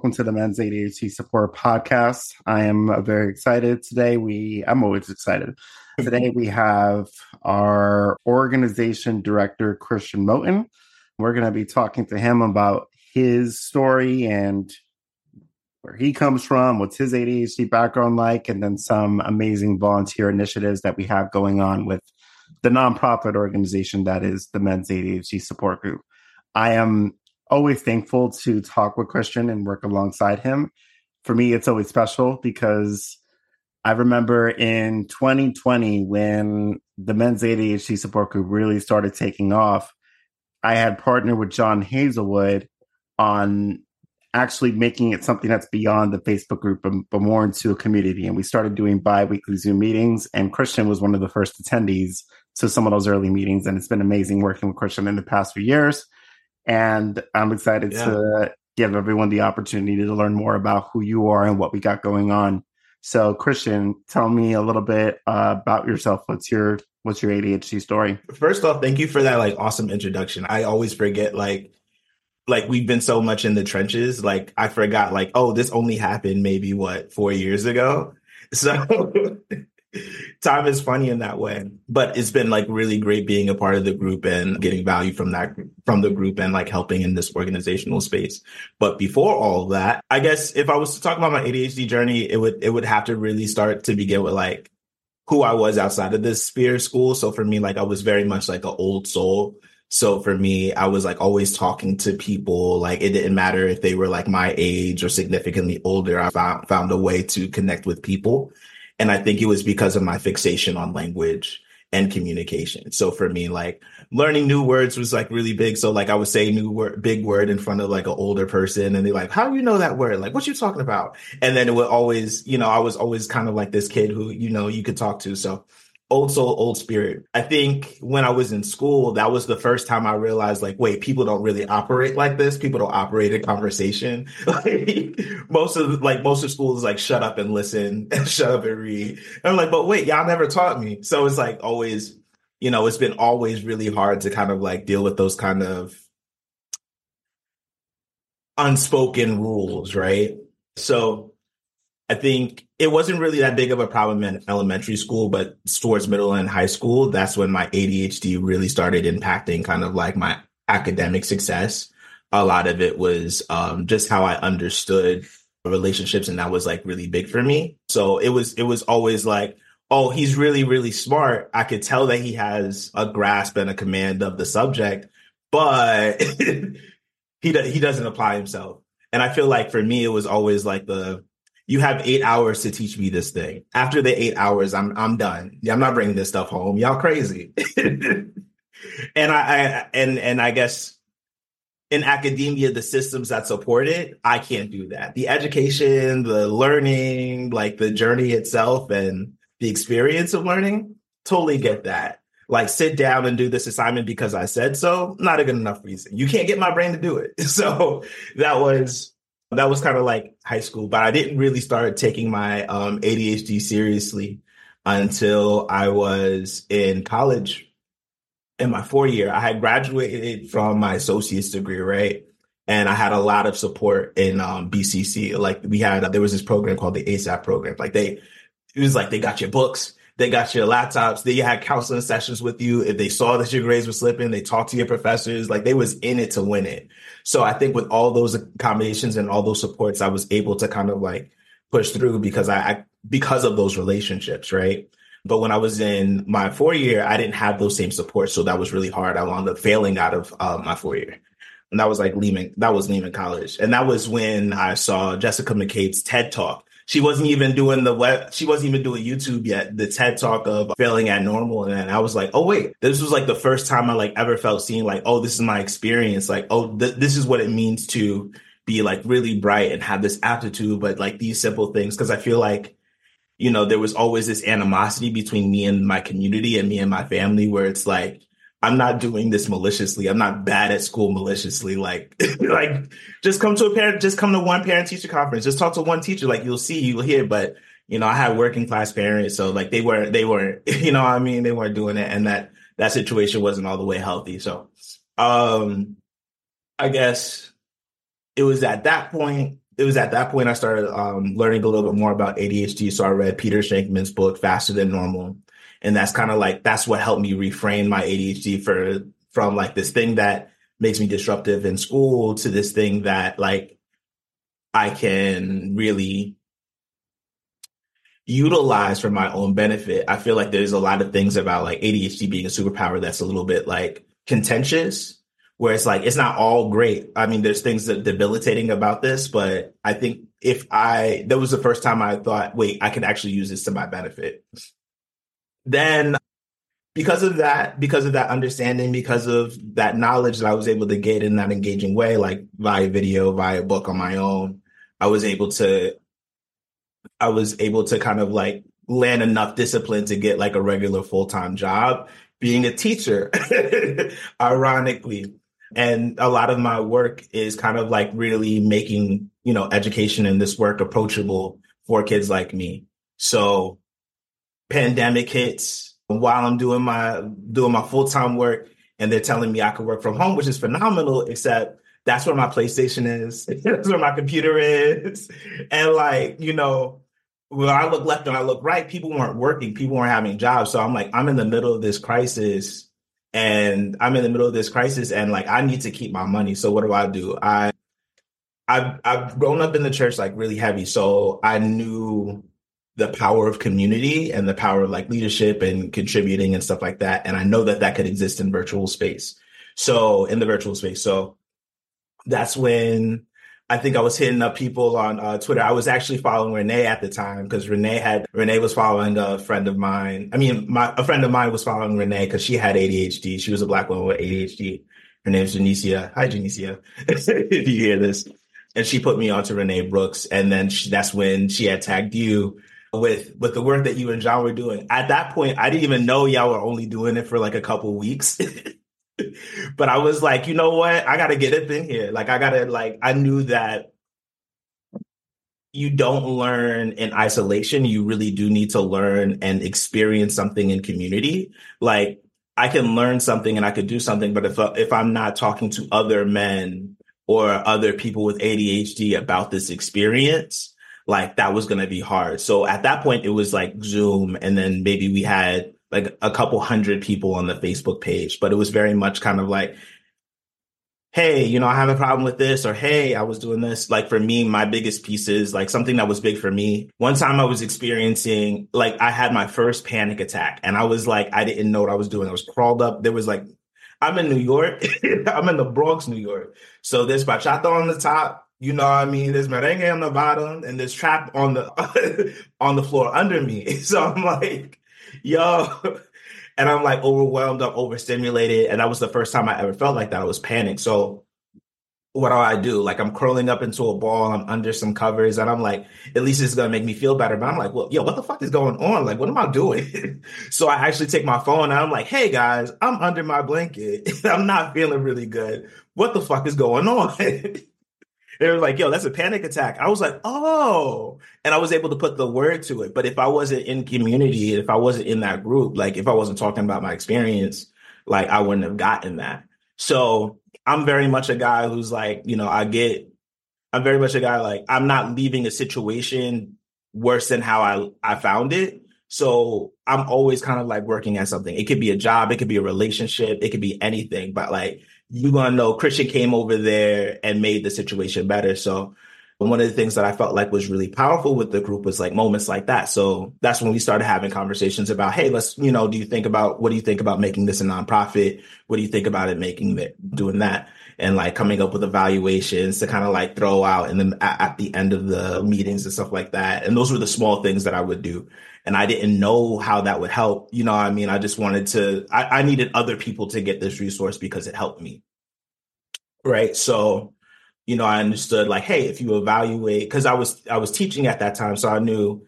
Welcome to the Men's ADHD Support Podcast. I am very excited today. We I'm always excited. Today we have our organization director Kristian Moton. We're going to be talking to him about his story and where he comes from, what's his ADHD background like, and then some amazing volunteer initiatives that we have going on with the nonprofit organization that is the Men's ADHD Support Group. I am always thankful to talk with Kristian and work alongside him. For me, it's always special because I remember in 2020 when the Men's ADHD Support Group really started taking off, I had partnered with John Hazelwood on actually making it something that's beyond the Facebook group, but, but more into a community. And we started doing bi-weekly Zoom meetings, and Kristian was one of the first attendees to some of those early meetings. And it's been amazing working with Kristian in the past few years. And I'm excited yeah. to give everyone the opportunity to learn more about who you are and what we got going on. So, Kristian, tell me a little bit uh, about yourself. What's your what's your ADHD story? First off, thank you for that like awesome introduction. I always forget like like we've been so much in the trenches. Like I forgot, like, oh, this only happened maybe what four years ago. So time is funny in that way. But it's been like really great being a part of the group and getting value from that from the group and like helping in this organizational space. But before all that, I guess if I was to talk about my ADHD journey, it would it would have to really start to begin with like who I was outside of this sphere school. So for me, like I was very much like an old soul so for me, I was like always talking to people. Like it didn't matter if they were like my age or significantly older. I found, found a way to connect with people. And I think it was because of my fixation on language and communication. So for me, like learning new words was like really big. So like I would say new word, big word in front of like an older person and they're like, how do you know that word? Like, what you talking about? And then it would always, you know, I was always kind of like this kid who, you know, you could talk to. So old soul, old spirit. I think when I was in school, that was the first time I realized, like, wait, people don't really operate like this. People don't operate in conversation. like, most of like most of school is like, shut up and listen, and shut up and read. And I'm like, but wait, y'all never taught me. So it's like always, you know, it's been always really hard to kind of like deal with those kind of unspoken rules, right? So I think it wasn't really that big of a problem in elementary school, but towards middle and high school, that's when my ADHD really started impacting kind of like my academic success. A lot of it was um, just how I understood relationships, and that was like really big for me. So it was it was always like, oh, he's really really smart. I could tell that he has a grasp and a command of the subject, but he he doesn't apply himself. And I feel like for me, it was always like the you have eight hours to teach me this thing. After the eight hours, I'm I'm done. I'm not bringing this stuff home. Y'all crazy. and I, I and and I guess in academia, the systems that support it, I can't do that. The education, the learning, like the journey itself, and the experience of learning, totally get that. Like sit down and do this assignment because I said so, not a good enough reason. You can't get my brain to do it. So that was that was kind of like high school, but I didn't really start taking my um, ADHD seriously until I was in college in my four year. I had graduated from my associate's degree, right? And I had a lot of support in um, BCC. Like we had, there was this program called the ASAP program. Like they, it was like they got your books, they got your laptops. They had counseling sessions with you. If they saw that your grades were slipping, they talked to your professors. Like they was in it to win it. So I think with all those accommodations and all those supports, I was able to kind of like push through because I, I because of those relationships, right? But when I was in my four year, I didn't have those same supports, so that was really hard. I wound up failing out of uh, my four year, and that was like Lehman. That was Lehman College, and that was when I saw Jessica McCabe's TED Talk, she wasn't even doing the web. She wasn't even doing YouTube yet. The TED talk of failing at normal. And I was like, oh, wait, this was like the first time I like ever felt seen like, oh, this is my experience. Like, oh, th- this is what it means to be like really bright and have this aptitude, but like these simple things. Cause I feel like, you know, there was always this animosity between me and my community and me and my family where it's like, I'm not doing this maliciously. I'm not bad at school maliciously. Like, like just come to a parent, just come to one parent teacher conference. Just talk to one teacher. Like you'll see, you'll hear. But you know, I had working class parents, so like they were, they weren't, you know, I mean, they weren't doing it, and that that situation wasn't all the way healthy. So, um, I guess it was at that point it was at that point I started um, learning a little bit more about ADHD. So I read Peter Shankman's book, Faster Than Normal. And that's kind of like, that's what helped me reframe my ADHD for, from like this thing that makes me disruptive in school to this thing that like I can really utilize for my own benefit. I feel like there's a lot of things about like ADHD being a superpower that's a little bit like contentious where it's like it's not all great. I mean, there's things that debilitating about this, but I think if I that was the first time I thought, wait, I can actually use this to my benefit. Then because of that, because of that understanding, because of that knowledge that I was able to get in that engaging way, like via video, via book on my own, I was able to I was able to kind of like land enough discipline to get like a regular full-time job being a teacher ironically and a lot of my work is kind of like really making, you know, education and this work approachable for kids like me. So pandemic hits while I'm doing my doing my full-time work and they're telling me I could work from home, which is phenomenal, except that's where my PlayStation is. that's where my computer is. And like, you know, when I look left and I look right, people weren't working, people weren't having jobs. So I'm like, I'm in the middle of this crisis and I'm in the middle of this crisis and like I need to keep my money. So what do I do? I I've I've grown up in the church like really heavy. So I knew the power of community and the power of like leadership and contributing and stuff like that. And I know that that could exist in virtual space. So in the virtual space. So that's when I think I was hitting up people on uh, Twitter. I was actually following Renee at the time because Renee had Renee was following a friend of mine. I mean, my a friend of mine was following Renee because she had ADHD. She was a black woman with ADHD. Her name's Janicia. Hi, Janicia. if you hear this, and she put me onto Renee Brooks, and then she, that's when she had tagged you with with the work that you and John were doing. At that point, I didn't even know y'all were only doing it for like a couple weeks. but I was like, you know what? I got to get up in here. Like, I got to, like, I knew that you don't learn in isolation. You really do need to learn and experience something in community. Like, I can learn something and I could do something, but if if I'm not talking to other men or other people with ADHD about this experience, like that was going to be hard. So at that point, it was like Zoom, and then maybe we had like a couple hundred people on the Facebook page, but it was very much kind of like, hey, you know, I have a problem with this, or hey, I was doing this. Like for me, my biggest pieces, like something that was big for me. One time I was experiencing, like, I had my first panic attack, and I was like, I didn't know what I was doing. I was crawled up. There was like, I'm in New York. I'm in the Bronx, New York. So there's bachata on the top. You know what I mean? There's merengue on the bottom, and there's trap on the on the floor under me. So I'm like, yo. And I'm like overwhelmed, I'm overstimulated. And that was the first time I ever felt like that. I was panicked. So what do I do? Like I'm curling up into a ball, I'm under some covers, and I'm like, at least it's gonna make me feel better. But I'm like, well, yo, what the fuck is going on? Like, what am I doing? so I actually take my phone and I'm like, hey guys, I'm under my blanket. I'm not feeling really good. What the fuck is going on? They were like, yo, that's a panic attack. I was like, oh. And I was able to put the word to it. But if I wasn't in community, if I wasn't in that group, like if I wasn't talking about my experience, like I wouldn't have gotten that. So I'm very much a guy who's like, you know, I get, I'm very much a guy like, I'm not leaving a situation worse than how I, I found it. So I'm always kind of like working at something. It could be a job, it could be a relationship, it could be anything. But like you're gonna know Kristian came over there and made the situation better. So one of the things that I felt like was really powerful with the group was like moments like that. So that's when we started having conversations about, hey, let's, you know, do you think about what do you think about making this a nonprofit? What do you think about it making it doing that? And like coming up with evaluations to kind of like throw out and then at, at the end of the meetings and stuff like that. And those were the small things that I would do. And I didn't know how that would help. You know, I mean, I just wanted to, I, I needed other people to get this resource because it helped me. Right. So, you know, I understood like, hey, if you evaluate, because I was I was teaching at that time, so I knew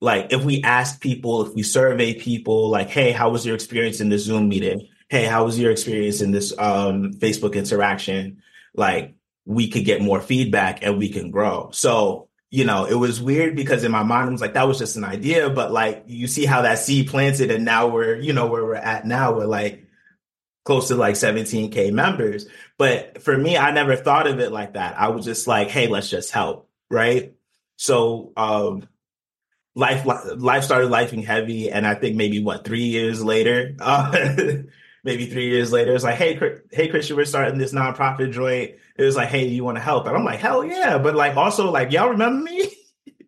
like if we ask people, if we survey people, like, hey, how was your experience in this Zoom meeting? Hey, how was your experience in this um, Facebook interaction? Like, we could get more feedback and we can grow. So, you know, it was weird because in my mind, I was like, that was just an idea, but like, you see how that seed planted, and now we're, you know, where we're at now, we're like, close to like 17k members. But for me, I never thought of it like that. I was just like, hey, let's just help, right? So um, life life started lifing heavy, and I think maybe what three years later, uh, maybe three years later, it's like, hey, hey, Kristian, we're starting this nonprofit joint. It was like, hey, you want to help? And I'm like, hell yeah! But like, also like, y'all remember me?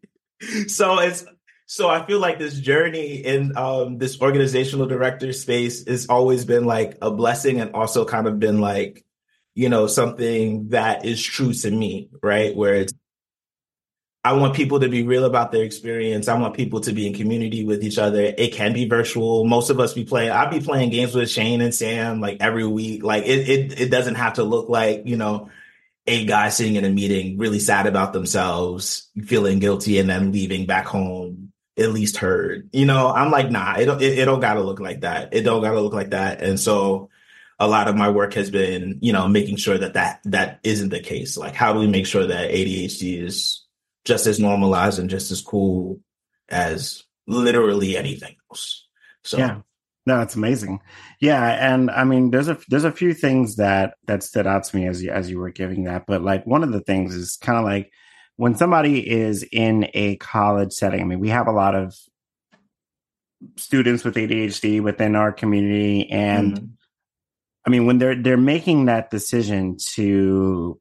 so it's so I feel like this journey in um, this organizational director space has always been like a blessing, and also kind of been like, you know, something that is true to me, right? Where it's I want people to be real about their experience. I want people to be in community with each other. It can be virtual. Most of us be playing. I'll be playing games with Shane and Sam like every week. Like it, it, it doesn't have to look like you know a guy sitting in a meeting really sad about themselves, feeling guilty, and then leaving back home at least heard. You know, I'm like, nah, it it, it don't gotta look like that. It don't gotta look like that. And so a lot of my work has been, you know, making sure that that that isn't the case. Like, how do we make sure that ADHD is just as normalized and just as cool as literally anything else. So yeah. No, it's amazing. Yeah, and I mean, there's a there's a few things that that stood out to me as you, as you were giving that, but like one of the things is kind of like when somebody is in a college setting. I mean, we have a lot of students with ADHD within our community, and mm-hmm. I mean, when they're they're making that decision to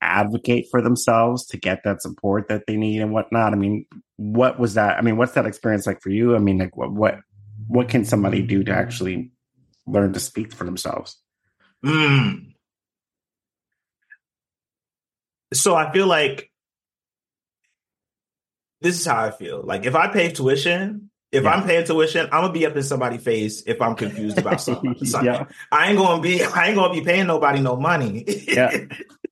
advocate for themselves to get that support that they need and whatnot. I mean, what was that? I mean, what's that experience like for you? I mean, like what what what can somebody do to actually learn to speak for themselves? Mm. So I feel like this is how I feel. Like if I pay tuition, if yeah. I'm paying tuition, I'm gonna be up in somebody's face if I'm confused about something. yeah. I ain't gonna be I ain't gonna be paying nobody no money. yeah.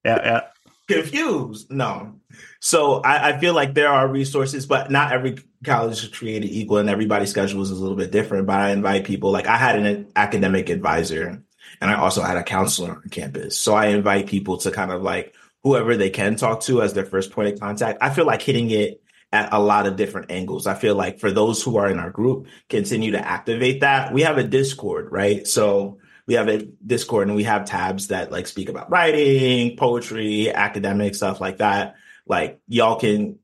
Yeah, yeah confused. No. So I, I, feel like there are resources, but not every college is created equal and everybody's schedule is a little bit different. But I invite people, like I had an academic advisor and I also had a counselor on campus. So I invite people to kind of like whoever they can talk to as their first point of contact. I feel like hitting it at a lot of different angles. I feel like for those who are in our group, continue to activate that. We have a Discord, right? So we have a Discord and we have tabs that like speak about writing, poetry, academic stuff like that. Like y'all can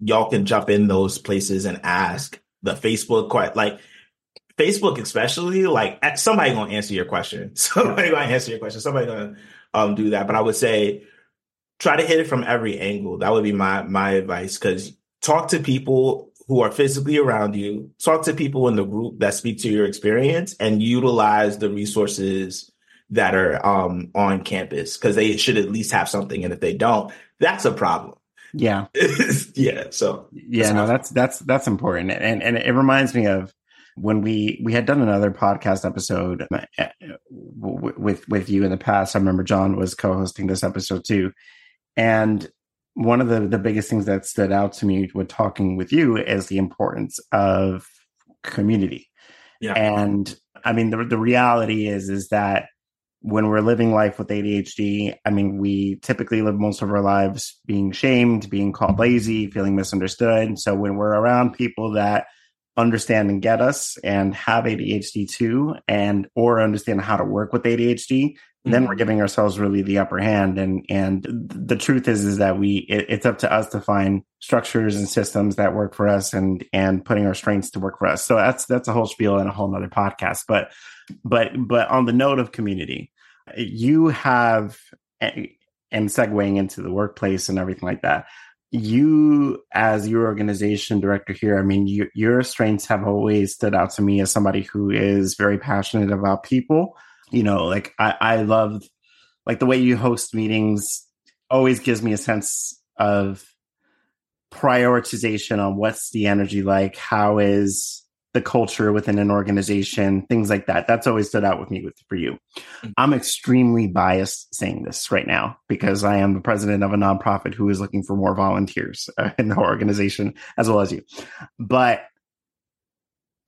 y'all can jump in those places and ask the Facebook quite like Facebook especially like somebody gonna answer your question. Somebody gonna answer your question. Somebody gonna um do that. But I would say try to hit it from every angle. That would be my my advice because talk to people who are physically around you, talk to people in the group that speak to your experience and utilize the resources that are um, on campus because they should at least have something. And if they don't, that's a problem. Yeah. yeah. So yeah, no, that's that's that's important. And and it reminds me of when we we had done another podcast episode uh, with with you in the past. I remember John was co-hosting this episode too. And one of the, the biggest things that stood out to me when talking with you is the importance of community. Yeah. And I mean, the, the reality is, is that when we're living life with ADHD, I mean, we typically live most of our lives being shamed, being called lazy, feeling misunderstood. So when we're around people that understand and get us and have ADHD too, and or understand how to work with ADHD, then we're mm-hmm. giving ourselves really the upper hand and and the truth is is that we it, it's up to us to find structures and systems that work for us and and putting our strengths to work for us so that's that's a whole spiel and a whole nother podcast but but but on the note of community you have eh, and segueing into the workplace and everything like that you as your organization director here i mean you, your strengths have always stood out to me as somebody who is very passionate about people. You know, like I, I love like the way you host meetings always gives me a sense of prioritization on what's the energy like, how is the culture within an organization, things like that. That's always stood out with me with for you. Mm-hmm. I'm extremely biased saying this right now because I am the president of a nonprofit who is looking for more volunteers uh, in the organization as well as you. But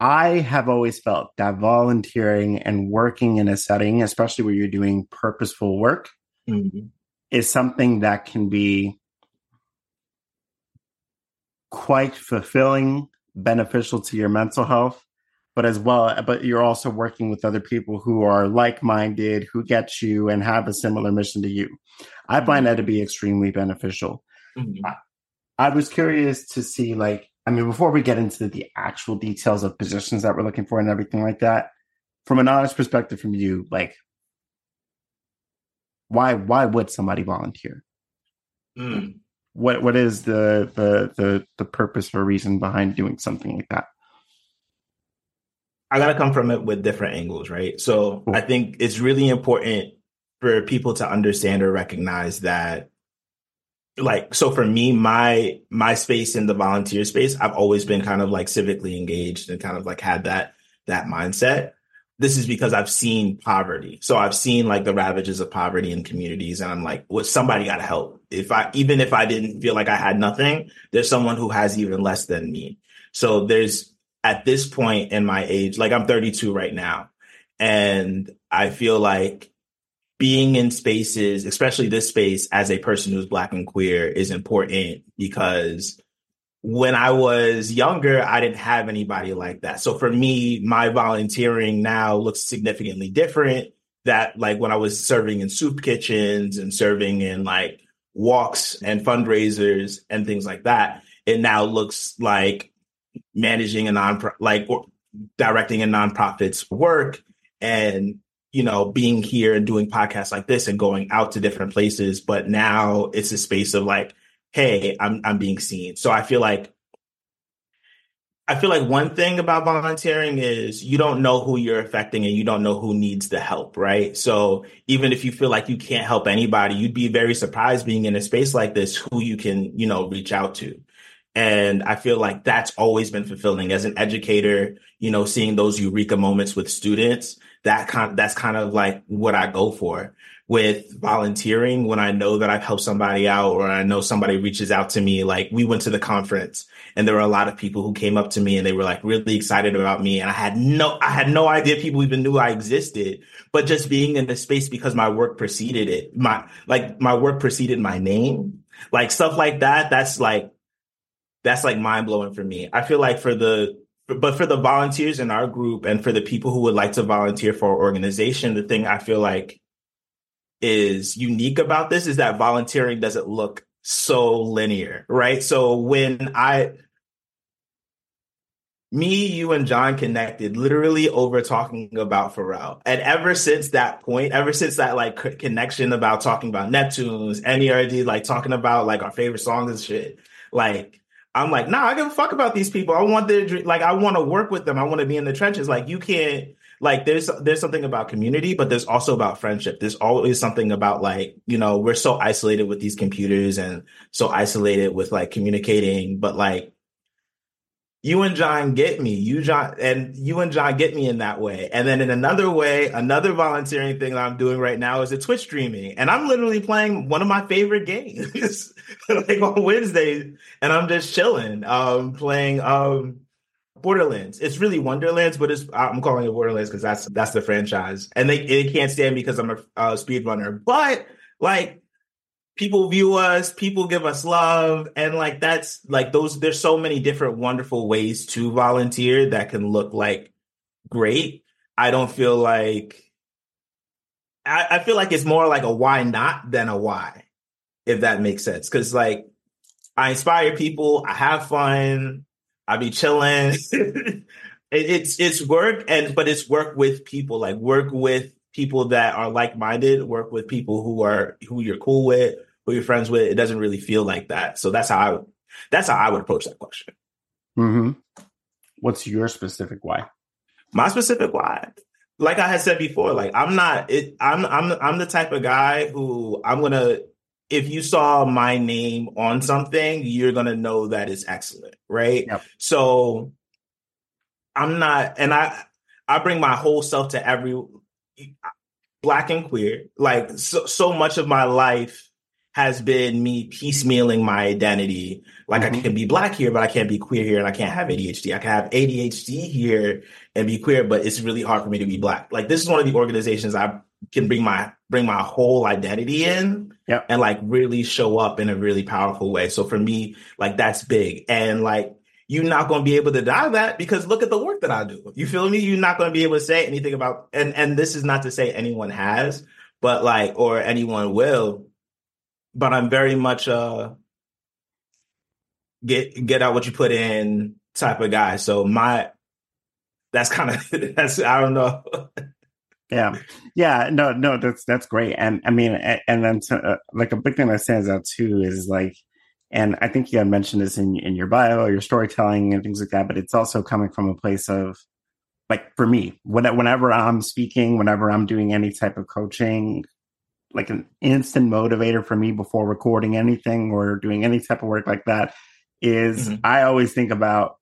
I have always felt that volunteering and working in a setting, especially where you're doing purposeful work, mm-hmm. is something that can be quite fulfilling, beneficial to your mental health, but as well, but you're also working with other people who are like minded, who get you and have a similar mission to you. I find that to be extremely beneficial. Mm-hmm. I, I was curious to see, like, I mean, before we get into the actual details of positions that we're looking for and everything like that, from an honest perspective from you, like, why why would somebody volunteer? Mm. What what is the, the the the purpose or reason behind doing something like that? I gotta come from it with different angles, right? So cool. I think it's really important for people to understand or recognize that like so for me my my space in the volunteer space i've always been kind of like civically engaged and kind of like had that that mindset this is because I've seen poverty. So I've seen like the ravages of poverty in communities. And I'm like, well, somebody got to help. If I, even if I didn't feel like I had nothing, there's someone who has even less than me. So there's at this point in my age, like I'm 32 right now. And I feel like being in spaces, especially this space as a person who's black and queer is important because when I was younger, I didn't have anybody like that. So for me, my volunteering now looks significantly different. That like when I was serving in soup kitchens and serving in like walks and fundraisers and things like that, it now looks like managing a non like directing a nonprofit's work and you know being here and doing podcasts like this and going out to different places. But now it's a space of like hey, I'm I'm being seen. So I feel like I feel like one thing about volunteering is you don't know who you're affecting and you don't know who needs the help, right? So even if you feel like you can't help anybody, you'd be very surprised being in a space like this who you can, you know, reach out to. And I feel like that's always been fulfilling as an educator, you know, seeing those eureka moments with students, that kind that's kind of like what I go for with volunteering when I know that I've helped somebody out or I know somebody reaches out to me. Like we went to the conference and there were a lot of people who came up to me and they were like really excited about me. And I had no, I had no idea people even knew I existed, but just being in the space because my work preceded it, my, like my work preceded my name, like stuff like that. That's like, that's like mind blowing for me. I feel like for the, but for the volunteers in our group and for the people who would like to volunteer for our organization, the thing I feel like is unique about this is that volunteering doesn't look so linear, right? So when I, me, you, and John connected literally over talking about Pharrell. And ever since that point, ever since that like connection about talking about Neptunes, NERD, like talking about like our favorite songs and shit, like I'm like, nah, I give a fuck about these people. I want their like I want to work with them. I want to be in the trenches. Like you can't like there's there's something about community, but there's also about friendship. There's always something about like, you know, we're so isolated with these computers and so isolated with like communicating, but like you and John get me. You John and you and John get me in that way. And then in another way, another volunteering thing that I'm doing right now is a Twitch streaming. And I'm literally playing one of my favorite games like on Wednesdays and I'm just chilling, um playing um Borderlands. It's really Wonderlands, but it's I'm calling it Borderlands because that's that's the franchise, and they can't stand because I'm a uh, speedrunner. But like people view us, people give us love, and like that's like those. There's so many different wonderful ways to volunteer that can look like great. I don't feel like I, I feel like it's more like a why not than a why, if that makes sense. Because like I inspire people, I have fun I be chilling. it, it's it's work and but it's work with people. Like work with people that are like minded. Work with people who are who you're cool with, who you're friends with. It doesn't really feel like that. So that's how I would, that's how I would approach that question. Hmm. What's your specific why? My specific why like I had said before, like I'm not it I'm I'm I'm the type of guy who I'm gonna if you saw my name on something, you're gonna know that it's excellent, right? Yep. So I'm not, and I I bring my whole self to every black and queer. Like so, so much of my life has been me piecemealing my identity. Like mm-hmm. I can be black here, but I can't be queer here, and I can't have ADHD. I can have ADHD here and be queer, but it's really hard for me to be black. Like this is one of the organizations I can bring my bring my whole identity in yep. and like really show up in a really powerful way. So for me, like that's big. And like you're not going to be able to deny that because look at the work that I do. You feel me? You're not going to be able to say anything about and and this is not to say anyone has, but like or anyone will. But I'm very much uh get get out what you put in type of guy. So my that's kind of that's I don't know. yeah, yeah, no, no, that's that's great, and I mean, and, and then to, uh, like a big thing that stands out too is like and I think you had mentioned this in in your bio, your storytelling, and things like that. But it's also coming from a place of like for me, when, whenever I'm speaking, whenever I'm doing any type of coaching, like an instant motivator for me before recording anything or doing any type of work like that is mm-hmm. I always think about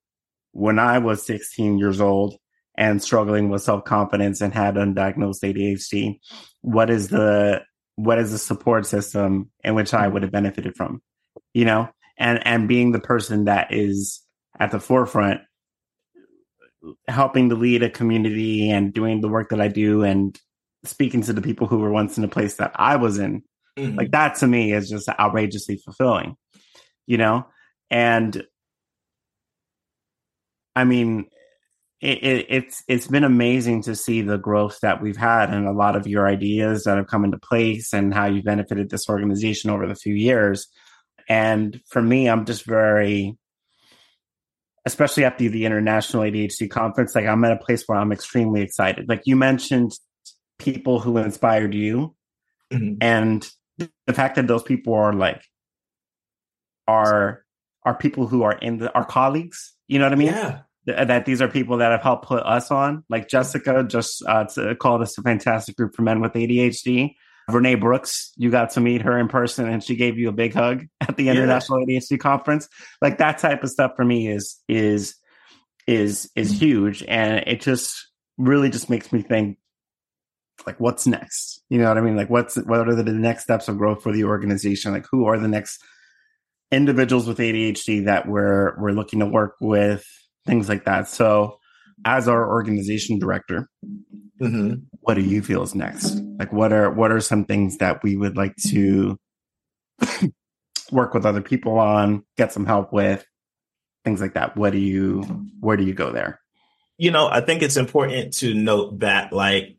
when I was 16 years old and struggling with self confidence and had undiagnosed ADHD. What is the what is the support system in which I would have benefited from? you know, and and being the person that is at the forefront helping to lead a community and doing the work that I do and speaking to the people who were once in a place that I was in. Mm-hmm. Like that to me is just outrageously fulfilling, you know? And I mean, it, it, it's it's been amazing to see the growth that we've had and a lot of your ideas that have come into place and how you've benefited this organization over the few years. And for me, I'm just very, especially after the International ADHD Conference, like I'm at a place where I'm extremely excited. Like you mentioned people who inspired you. Mm-hmm. And the fact that those people are like, are, are people who are in the, our colleagues. You know what I mean? Yeah that these are people that have helped put us on. Like Jessica just uh, called us a fantastic group for men with ADHD. Renee Brooks, you got to meet her in person and she gave you a big hug at the International. ADHD conference. Like that type of stuff for me is is is is huge and it just really just makes me think like what's next? You know what I mean? Like what's what are the next steps of growth for the organization? Like who are the next individuals with ADHD that we're we're looking to work with, things like that. So as our organization director, mm-hmm. what do you feel is next? Like, what are what are some things that we would like to work with other people on, get some help with, things like that? What do you where do you go there? You know, I think it's important to note that like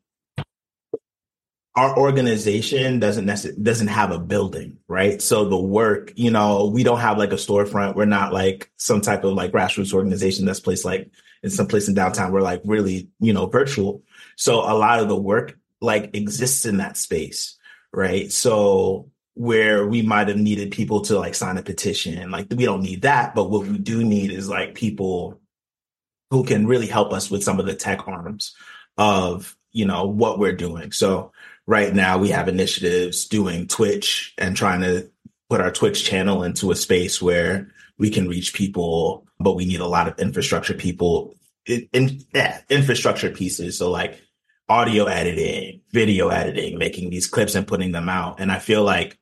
our organization doesn't necessarily doesn't have a building, right? So the work, you know, we don't have like a storefront. We're not like some type of like grassroots organization that's placed like in some place in downtown. We're like really, you know, virtual. So a lot of the work like exists in that space, right? So where we might have needed people to like sign a petition, like we don't need that, but what we do need is like people who can really help us with some of the tech arms of, you know, what we're doing. So right now we have initiatives doing Twitch and trying to put our Twitch channel into a space where we can reach people, but we need a lot of infrastructure people in, in yeah, infrastructure pieces. So like audio editing, video editing, making these clips and putting them out. And I feel like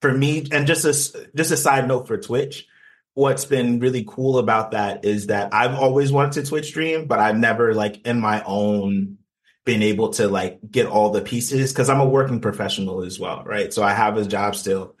for me, and just a, just a side note for Twitch, what's been really cool about that is that I've always wanted to Twitch stream, but I've never like in my own been able to like get all the pieces because I'm a working professional as well, right? So I have a job still.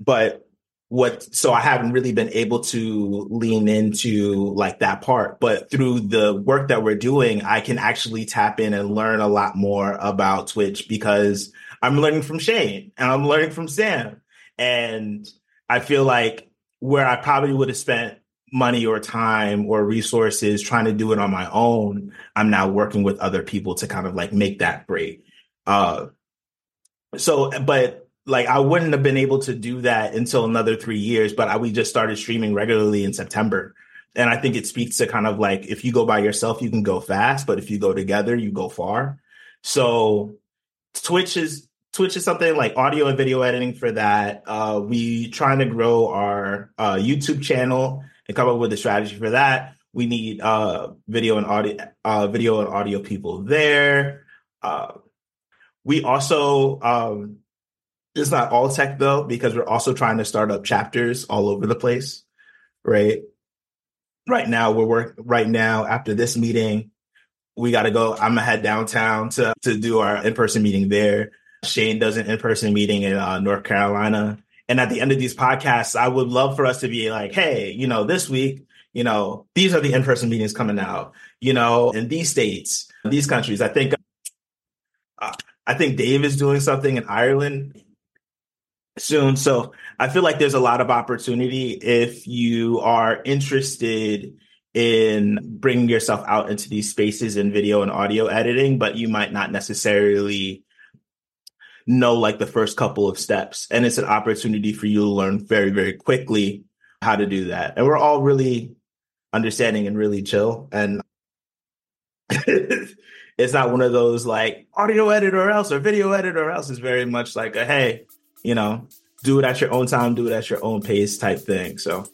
But what so I haven't really been able to lean into like that part, but through the work that we're doing, I can actually tap in and learn a lot more about Twitch because I'm learning from Shane and I'm learning from Sam. And I feel like where I probably would have spent money or time or resources trying to do it on my own, I'm now working with other people to kind of like make that break. Uh, so, but like I wouldn't have been able to do that until another three years, but I, we just started streaming regularly in September. And I think it speaks to kind of like if you go by yourself, you can go fast, but if you go together, you go far. So Twitch is Twitch is something like audio and video editing for that. Uh, we trying to grow our uh, YouTube channel and come up with a strategy for that. We need uh, video and audio, uh, video and audio people there. Uh, we also, um, it's not all tech though, because we're also trying to start up chapters all over the place, right? Right now, we're working. Right now, after this meeting, we got to go. I'm gonna head downtown to to do our in person meeting there. Shane does an in person meeting in uh, North Carolina, And at the end of these podcasts, I would love for us to be like, hey, you know, this week, you know, these are the in person meetings coming out, you know, in these states, these countries. I think, uh, I think Dave is doing something in Ireland soon. So I feel like there's a lot of opportunity if you are interested in bringing yourself out into these spaces in video and audio editing, but you might not necessarily know like the first couple of steps. And it's an opportunity for you to learn very, very quickly how to do that. And we're all really understanding and really chill. And it's not one of those like audio edit or else or video edit or else. It's very much like a hey, you know, do it at your own time, do it at your own pace type thing. So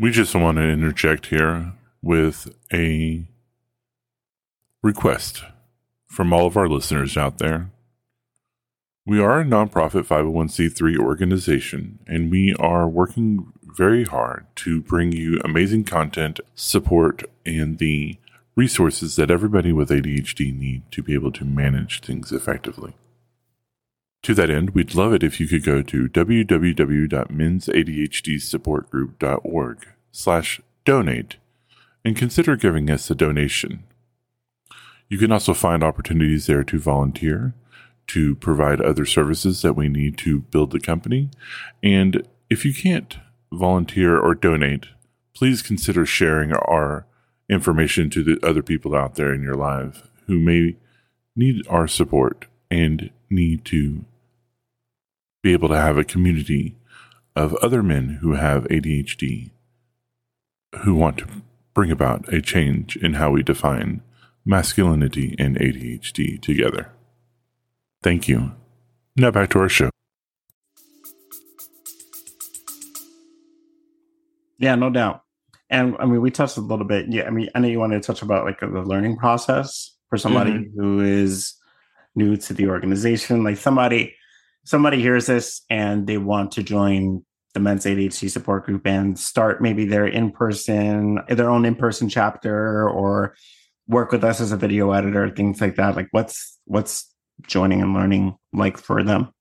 we just want to interject here with a request from all of our listeners out there. We are a nonprofit 501c3 organization, and we are working very hard to bring you amazing content, support, and the resources that everybody with ADHD need to be able to manage things effectively. To that end, we'd love it if you could go to www.mensadhdsupportgroup.org slash donate and consider giving us a donation. You can also find opportunities there to volunteer, to provide other services that we need to build the company. And if you can't volunteer or donate, please consider sharing our information to the other people out there in your life who may need our support and need to be able to have a community of other men who have ADHD who want to bring about a change in how we define masculinity and ADHD together. Thank you. Now back to our show. Yeah, no doubt. And I mean, we touched a little bit. Yeah, I mean, I know you wanted to touch about like the learning process for somebody mm-hmm. who is new to the organization. Like somebody, somebody hears this and they want to join the men's ADHD support group and start maybe their in person, their own in person chapter, or work with us as a video editor, things like that. Like, what's what's joining and learning like for them?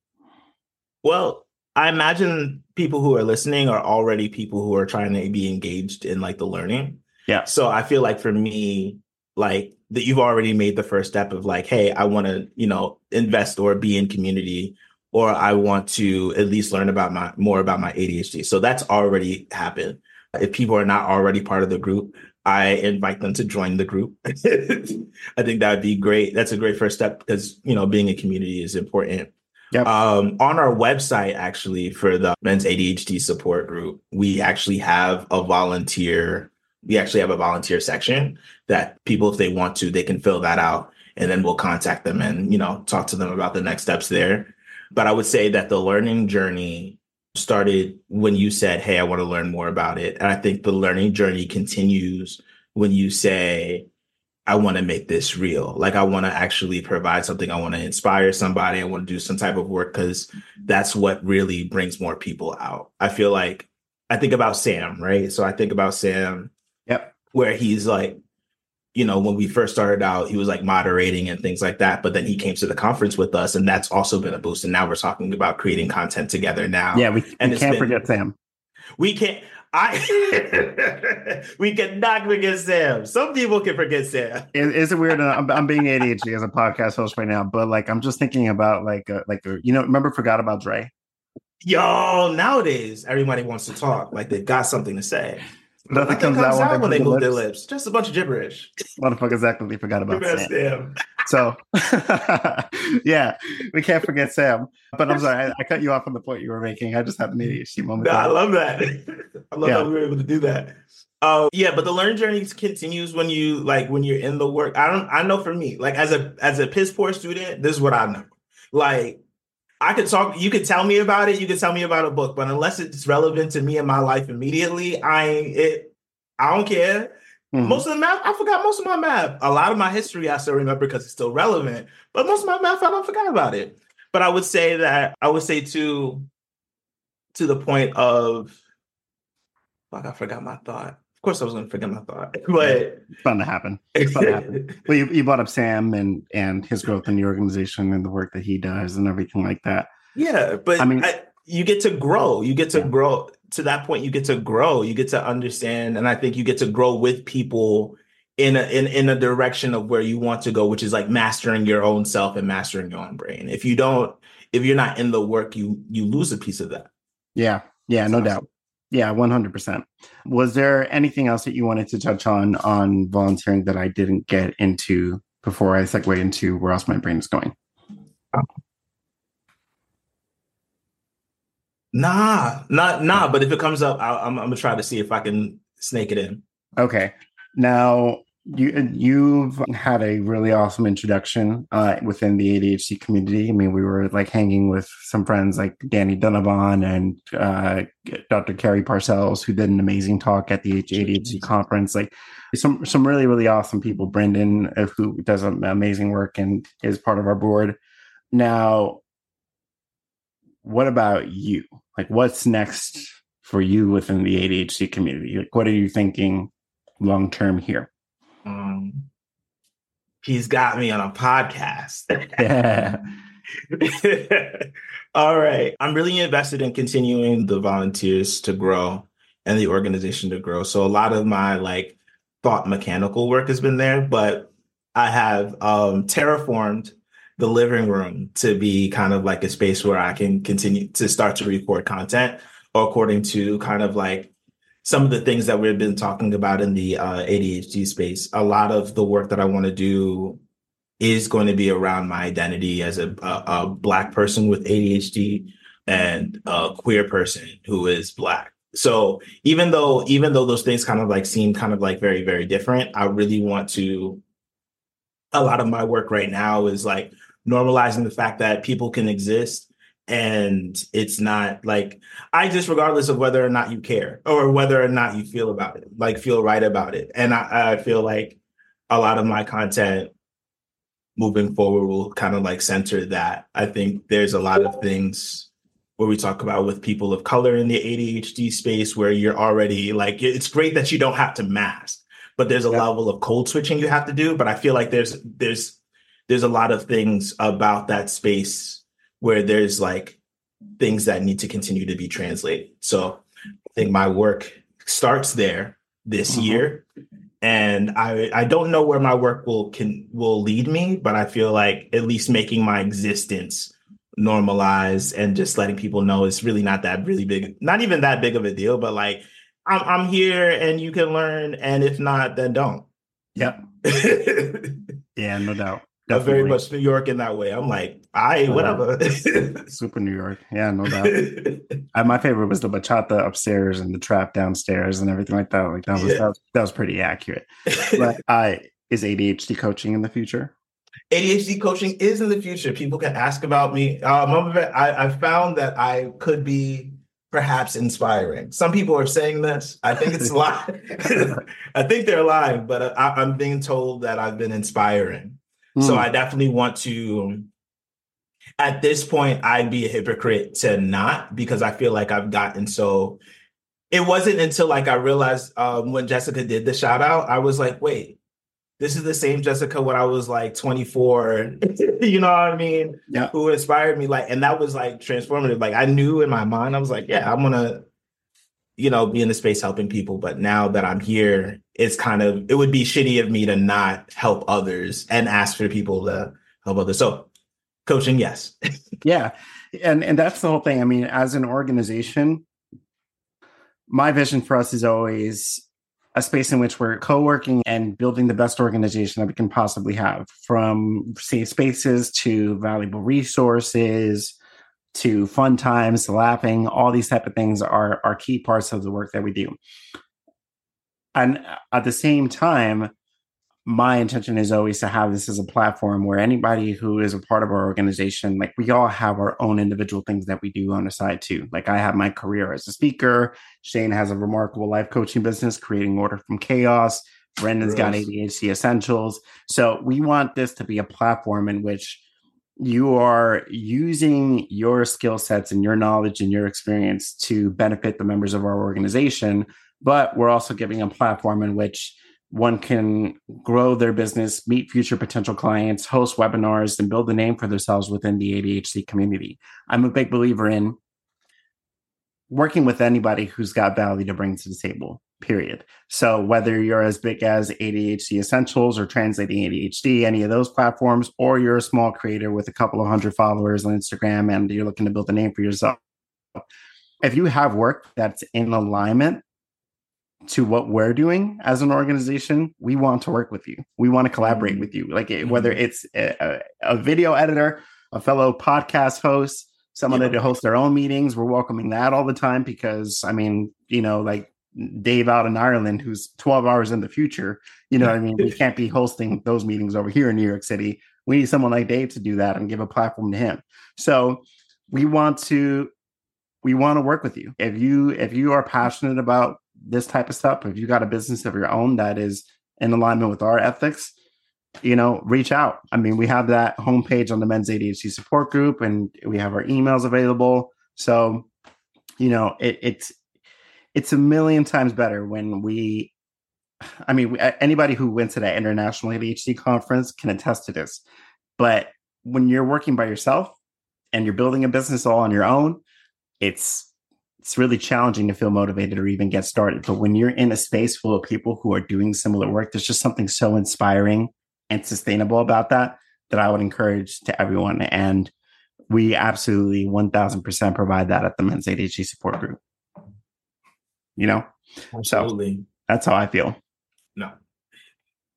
Well, I imagine people who are listening are already people who are trying to be engaged in like the learning. Yeah. So I feel like for me, like that you've already made the first step of like, hey, I want to, you know, invest or be in community or I want to at least learn about my more about my ADHD. So that's already happened. If people are not already part of the group, I invite them to join the group. I think that would be great. That's a great first step because you know being a community is important. Yep. Um, on our website, actually, for the men's ADHD support group, we actually have a volunteer. We actually have a volunteer section that people, if they want to, they can fill that out, and then we'll contact them and you know talk to them about the next steps there. But I would say that the learning journey started when you said, Hey, I want to learn more about it. And I think the learning journey continues when you say, I want to make this real. Like I want to actually provide something. I want to inspire somebody. I want to do some type of work because that's what really brings more people out. I feel like I think about Sam, right? So I think about Sam. Yep. Where he's like, you know, when we first started out, he was like moderating and things like that. But then he came to the conference with us, and that's also been a boost. And now we're talking about creating content together now. Yeah, we, and we can't been, forget Sam. We can't. I we cannot forget Sam. Some people can forget Sam. It, is it weird? Uh, I'm, I'm being ADHD as a podcast host right now, but like I'm just thinking about like a, like a, you know, remember forgot about Dre. Yo, nowadays everybody wants to talk like they've got something to say. Nothing comes, comes, out, when, they move their lips. Just a bunch of gibberish. Motherfuckers actively forgot about Sam. So, yeah, we can't forget Sam. But I'm sorry, I, I, cut you off on the point you were making. I just had an ADHD moment. No, I love that. I love yeah. that we were able to do that. Uh, yeah, but the learning journey continues when you like when you're in the work. I don't. I know for me, like as a as a piss poor student, this is what I know. Like I could talk, you could tell me about it, you could tell me about a book, but unless it's relevant to me in my life immediately, I it I don't care. Mm-hmm. Most of the math, I forgot most of my math. A lot of my history I still remember because it's still relevant, but most of my math I don't forget about it. But I would say that I would say to to the point of fuck, I forgot my thought. Course, I was going to forget my thought, but it's bound to happen. It's bound to happen. well, you, you brought up Sam and and his growth in the organization and the work that he does and everything like that. Yeah, but I mean, I, you get to grow. You get to yeah. grow to that point. You get to grow. You get to understand, and I think you get to grow with people in a in, in a direction of where you want to go, which is like mastering your own self and mastering your own brain. If you don't, if you're not in the work, you you lose a piece of that. Yeah, yeah, That's no awesome. doubt. Yeah, one hundred percent. Was there anything else that you wanted to touch on on volunteering that I didn't get into before I segue into where else my brain is going? Nah, not nah. But if it comes up, i am I'm gonna try to see if I can snake it in. Okay. Now, you you've had a really awesome introduction uh, within the ADHD community. I mean, we were like hanging with some friends like Danny Donovan and uh, Dr. Carrie Parcells, who did an amazing talk at the ADHD conference. Like some some really really awesome people. Brendan, uh, who does amazing work and is part of our board. Now, what about you? Like, what's next for you within the ADHD community? Like, what are you thinking long term here? Um, he's got me on a podcast. All right. I'm really invested in continuing the volunteers to grow and the organization to grow. So a lot of my like thought mechanical work has been there, but I have um, terraformed the living room to be kind of like a space where I can continue to start to record content according to kind of like some of the things that we've been talking about in the uh, ADHD space, a lot of the work that I want to do is going to be around my identity as a, a, a black person with ADHD and a queer person who is black. So even though even though those things kind of like seem kind of like very very different, I really want to. A lot of my work right now is like normalizing the fact that people can exist and it's not like i just regardless of whether or not you care or whether or not you feel about it like feel right about it and i, I feel like a lot of my content moving forward will kind of like center that i think there's a lot of things where we talk about with people of color in the adhd space where you're already like it's great that you don't have to mask but there's a yeah. level of code switching you have to do but i feel like there's there's there's a lot of things about that space where there's like things that need to continue to be translated. So I think my work starts there this mm-hmm. year. And I I don't know where my work will can will lead me, but I feel like at least making my existence normalized and just letting people know it's really not that really big, not even that big of a deal, but like I'm I'm here and you can learn, and if not, then don't. Yep. yeah, no doubt. Definitely. very much New York in that way. I'm like, I whatever. Super New York. Yeah, no doubt. I, my favorite was the bachata upstairs and the trap downstairs and everything like that. Like that was yeah. that, was, that was pretty accurate. But I is ADHD coaching in the future? ADHD coaching is in the future. People can ask about me. Um, I, I found that I could be perhaps inspiring. Some people are saying this. I think it's a lie. I think they're lying, but I, I'm being told that I've been inspiring. Mm. So. I definitely want to at this point I'd be a hypocrite to not because I feel like I've gotten so it wasn't until like I realized um, when Jessica did the shout out, I was like, wait, this is the same Jessica when I was like 24. you know what I mean? Yeah. Who inspired me. Like, and that was like transformative. Like I knew in my mind, I was like, yeah, I'm gonna, you know, be in the space helping people. But now that I'm here, it's kind of it would be shitty of me to not help others and ask for people to help others. So coaching, yes. yeah. And and that's the whole thing. I mean, as an organization, my vision for us is always a space in which we're co-working and building the best organization that we can possibly have from safe spaces to valuable resources to fun times laughing all these type of things are are key parts of the work that we do. And uh, at the same time my intention is always to have this as a platform where anybody who is a part of our organization like we all have our own individual things that we do on the side too. Like i have my career as a speaker. Shane has a remarkable life coaching business creating order from chaos. Brendan's got adhd essentials. So we want this to be a platform in which you are using your skill sets and your knowledge and your experience to benefit the members of our organization. But we're also giving a platform in which one can grow their business, meet future potential clients, host webinars, and build a name for themselves within the ADHD community. I'm a big believer in working with anybody who's got value to bring to the table, period. So whether you're as big as ADHD Essentials or Translating ADHD, any of those platforms, or you're a small creator with a couple of hundred followers on Instagram and you're looking to build a name for yourself, if you have work that's in alignment to what we're doing as an organization, we want to work with you. We want to collaborate mm-hmm. with you. Like mm-hmm. whether it's a, a, video editor, a fellow podcast host, someone yeah. to host their own meetings, we're welcoming that all the time because I mean, you know, like Dave out in Ireland, who's 12 hours in the future, you know I mean? We can't be hosting those meetings over here in New York City. We need someone like Dave to do that and give a platform to him. So we want to we want to work with you. If you if you are passionate about this type of stuff, if you got a business of your own that is in alignment with our ethics, you know, reach out. I mean, we have that homepage on the men's ADHD support group and we have our emails available. So, you know, it, it's it's a million times better when we I mean, anybody who went to that international ADHD conference can attest to this. But when you're working by yourself and you're building a business all on your own, it's it's really challenging to feel motivated or even get started. But when you're in a space full of people who are doing similar work, there's just something so inspiring and sustainable about that that I would encourage to everyone. And we absolutely 1000% provide that at the Men's ADHD Support Group. You know? Absolutely. So that's how I feel. No.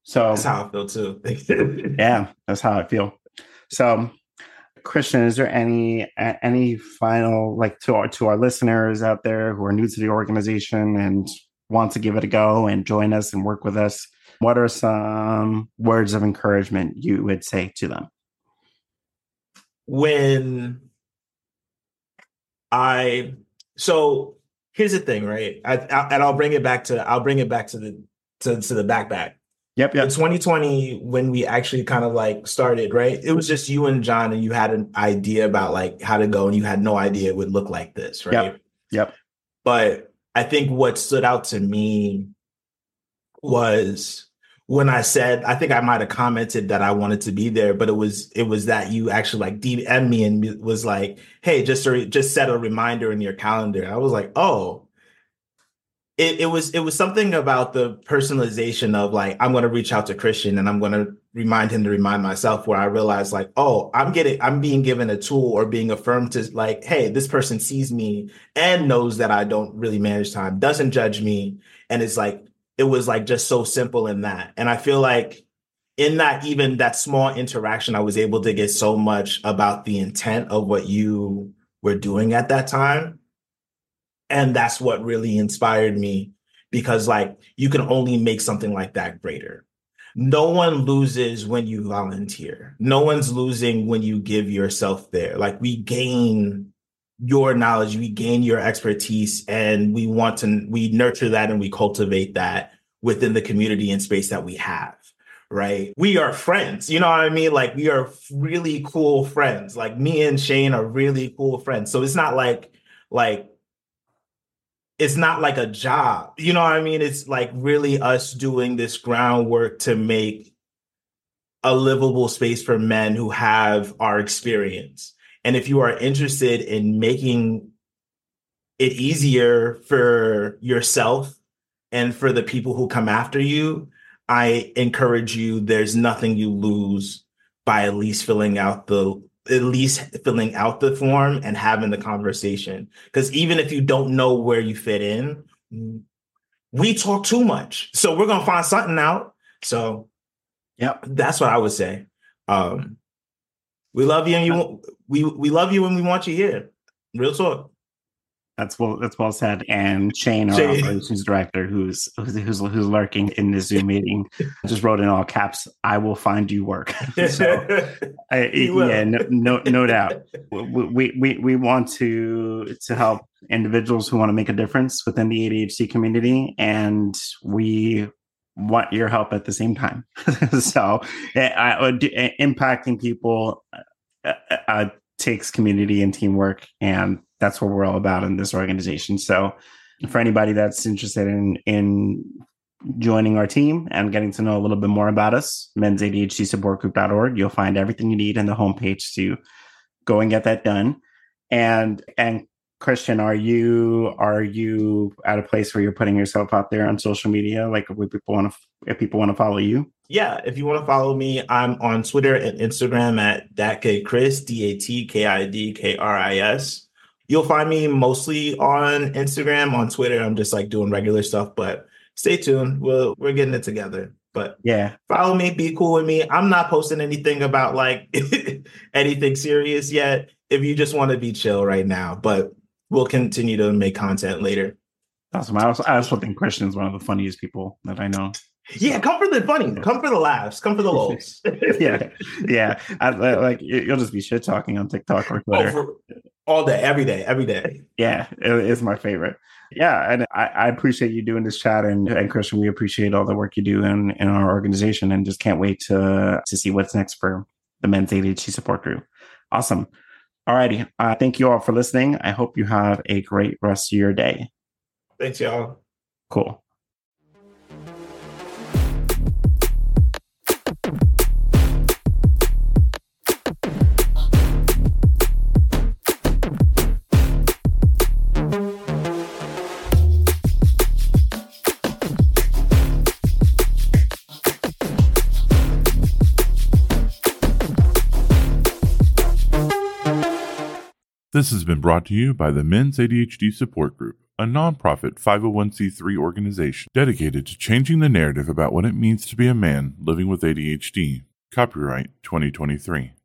So that's how I feel too. yeah, that's how I feel. So Kristian, is there any any final like to our to our listeners out there who are new to the organization and want to give it a go and join us and work with us? What are some words of encouragement you would say to them? When I so here's the thing, right? I, I, and I'll bring it back to I'll bring it back to the to, to the backpack. Yep, yep. In 2020, when we actually kind of like started, right? It was just you and John, and you had an idea about like how to go, and you had no idea it would look like this, right? Yep. Yep. But I think what stood out to me was when I said, I think I might have commented that I wanted to be there, but it was it was that you actually like DM me and was like, "Hey, just to, just set a reminder in your calendar." I was like, "Oh, it, it was it was something about the personalization of like I'm going to reach out to Kristian and I'm going to remind him to remind myself where I realized like oh I'm getting I'm being given a tool or being affirmed to like hey this person sees me and knows that I don't really manage time doesn't judge me and it's like it was like just so simple in that and I feel like in that even that small interaction I was able to get so much about the intent of what you were doing at that time and that's what really inspired me because, like, you can only make something like that greater. No one loses when you volunteer. No one's losing when you give yourself there. Like, we gain your knowledge, we gain your expertise, and we want to, we nurture that and we cultivate that within the community and space that we have right? We are friends. You know what I mean? Like we are really cool friends. Like me and Shane are really cool friends. So it's not like like it's not like a job. You know what I mean? It's like really us doing this groundwork to make a livable space for men who have our experience. And if you are interested in making it easier for yourself and for the people who come after you, I encourage you, there's nothing you lose by at least filling out the at least filling out the form and having the conversation. Because even if you don't know where you fit in, we talk too much. So we're gonna find something out. So yeah, that's what I would say. Um we love you and you we we love you and we want you here. Real talk. That's well. That's well said. And Shane, our Shane. operations director, who's, who's who's lurking in the Zoom meeting, just wrote in all caps, "I will find you work." so, I, yeah, no, no, no doubt. We, we we want to to help individuals who want to make a difference within the ADHD community, and we want your help at the same time. so, eh, I, uh, I, eh, impacting people uh, uh, takes community and teamwork, and that's what we're all about in this organization. So, for anybody that's interested in in joining our team and getting to know a little bit more about us, men's ADHD support group.org, you'll find everything you need in the homepage to go and get that done. And and Kristian, are you are you at a place where you're putting yourself out there on social media? Like if people want to if people want to follow you? Yeah, if you want to follow me, I'm on Twitter and Instagram at datkidkris, D A T K I D K R I S. You'll find me mostly on Instagram. On Twitter, I'm just like doing regular stuff, but stay tuned. We'll we're getting it together. But yeah, follow me, be cool with me. I'm not posting anything about like anything serious yet. If you just want to be chill right now, but we'll continue to make content later. Awesome. I also, I also think Kristian is one of the funniest people that I know. Yeah, come for the funny, come for the laughs, come for the lulls. yeah, yeah. I, like you'll just be shit talking on TikTok or Twitter oh, all day, every day, every day. Yeah, it, it's my favorite. Yeah, and I, I, appreciate you doing this chat, and, and Kristian, we appreciate all the work you do in, in our organization, and just can't wait to to see what's next for the Men's ADHD Support Group. Awesome. Alrighty. Uh, thank you all for listening. I hope you have a great rest of your day. Thanks, y'all. Cool. This has been brought to you by the Men's ADHD Support Group, a nonprofit 501c3 organization dedicated to changing the narrative about what it means to be a man living with ADHD. Copyright 2023.